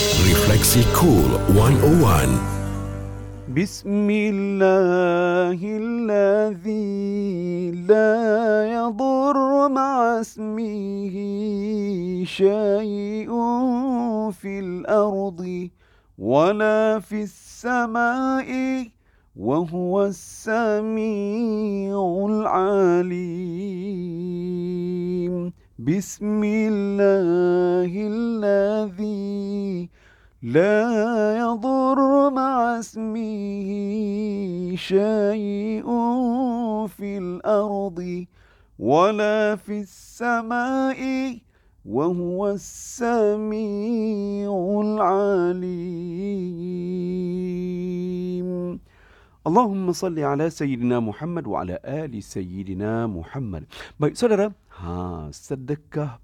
Refleksi Cool 101. بسم الله الذي لا يضر مع اسمه شيء في الأرض ولا في السماء وهو السميع العليم بسم الله لا يضر مع اسمه شيء في الأرض ولا في السماء وهو السميع العليم. اللهم صل على سيدنا محمد وعلى آل سيدنا محمد. Baik saudara, ha, sedekah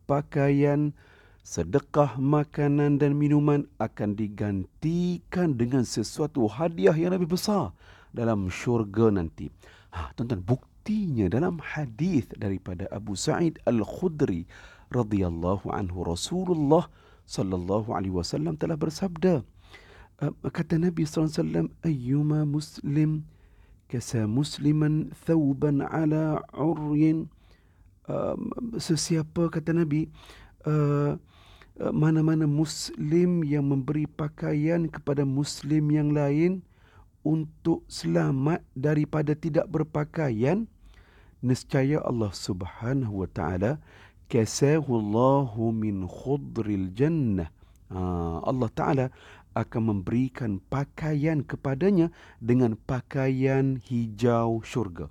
sedekah makanan dan minuman akan digantikan dengan sesuatu hadiah yang lebih besar dalam syurga nanti. Ha, tuan-tuan, buktinya dalam hadis daripada Abu Sa'id Al-Khudri radhiyallahu anhu Rasulullah sallallahu alaihi wasallam telah bersabda, kata Nabi SAW, Ayyuma muslim kasa musliman thawban ala uryin. Sesiapa kata Nabi, mana-mana muslim yang memberi pakaian kepada muslim yang lain untuk selamat daripada tidak berpakaian, nescaya Allah Subhanahu wa taala kasahu Allahu min khudril jannah. Allah Taala akan memberikan pakaian kepadanya dengan pakaian hijau syurga.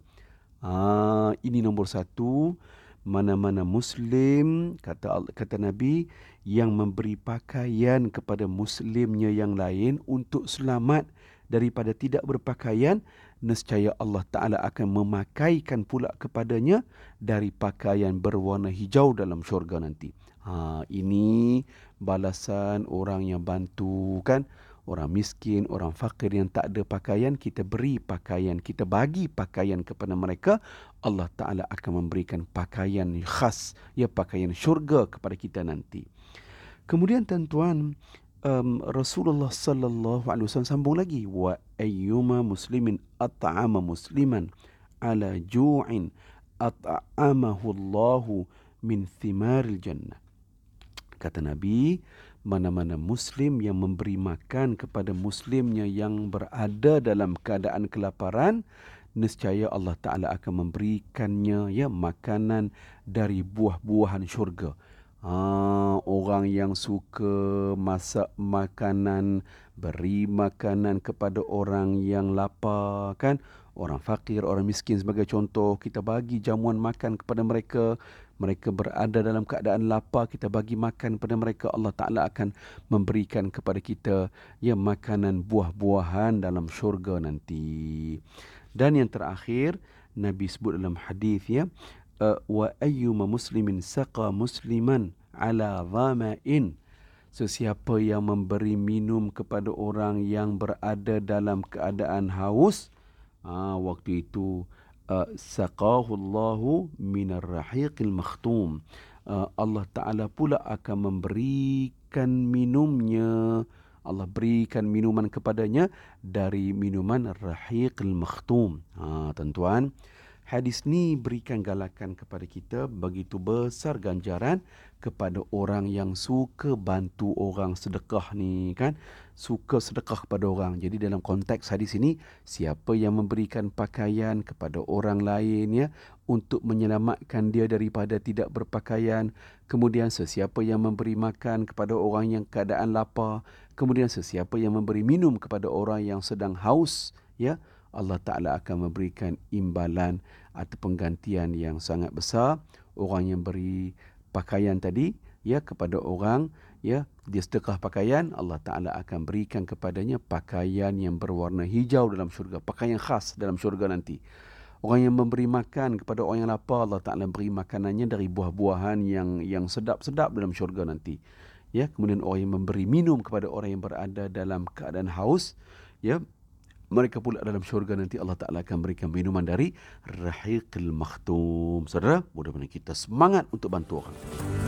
Ah, ini nombor satu. Mana-mana Muslim, kata kata Nabi, yang memberi pakaian kepada Muslimnya yang lain untuk selamat daripada tidak berpakaian, nescaya Allah Ta'ala akan memakaikan pula kepadanya dari pakaian berwarna hijau dalam syurga nanti. Ha, ini balasan orang yang bantu kan orang miskin, orang fakir yang tak ada pakaian, kita beri pakaian, kita bagi pakaian kepada mereka, Allah Ta'ala akan memberikan pakaian khas, ya pakaian syurga kepada kita nanti. Kemudian tuan-tuan, um, Rasulullah sallallahu alaihi wasallam sambung lagi wa ayyuma muslimin at'ama musliman ala ju'in at'amahu Allahu min thimaril jannah kata Nabi mana-mana muslim yang memberi makan kepada muslimnya yang berada dalam keadaan kelaparan nescaya Allah Taala akan memberikannya ya makanan dari buah-buahan syurga. Ha, orang yang suka masak makanan, beri makanan kepada orang yang lapar kan, orang fakir, orang miskin sebagai contoh, kita bagi jamuan makan kepada mereka, mereka berada dalam keadaan lapar, kita bagi makan kepada mereka, Allah Taala akan memberikan kepada kita ya makanan buah-buahan dalam syurga nanti. Dan yang terakhir, Nabi sebut dalam hadis ya, wa ayyuma muslimin saqa musliman ala dhama'in. Sesiapa yang memberi minum kepada orang yang berada dalam keadaan haus ha, waktu itu uh, saqahu Allahu minar rahiqil makhtum uh, Allah Taala pula akan memberikan minumnya. Allah berikan minuman kepadanya dari minuman rahiqil makhtum ha tuan-tuan Hadis ni berikan galakan kepada kita begitu besar ganjaran kepada orang yang suka bantu orang sedekah ni kan? Suka sedekah kepada orang. Jadi dalam konteks hadis ini siapa yang memberikan pakaian kepada orang lain ya untuk menyelamatkan dia daripada tidak berpakaian kemudian sesiapa yang memberi makan kepada orang yang keadaan lapar kemudian sesiapa yang memberi minum kepada orang yang sedang haus ya Allah Ta'ala akan memberikan imbalan atau penggantian yang sangat besar. Orang yang beri pakaian tadi ya kepada orang ya dia sedekah pakaian Allah Taala akan berikan kepadanya pakaian yang berwarna hijau dalam syurga pakaian khas dalam syurga nanti orang yang memberi makan kepada orang yang lapar Allah Taala beri makanannya dari buah-buahan yang yang sedap-sedap dalam syurga nanti ya kemudian orang yang memberi minum kepada orang yang berada dalam keadaan haus ya mereka pula dalam syurga nanti Allah Ta'ala akan berikan minuman dari Rahiqil Makhtum. Saudara, mudah-mudahan kita semangat untuk bantu orang.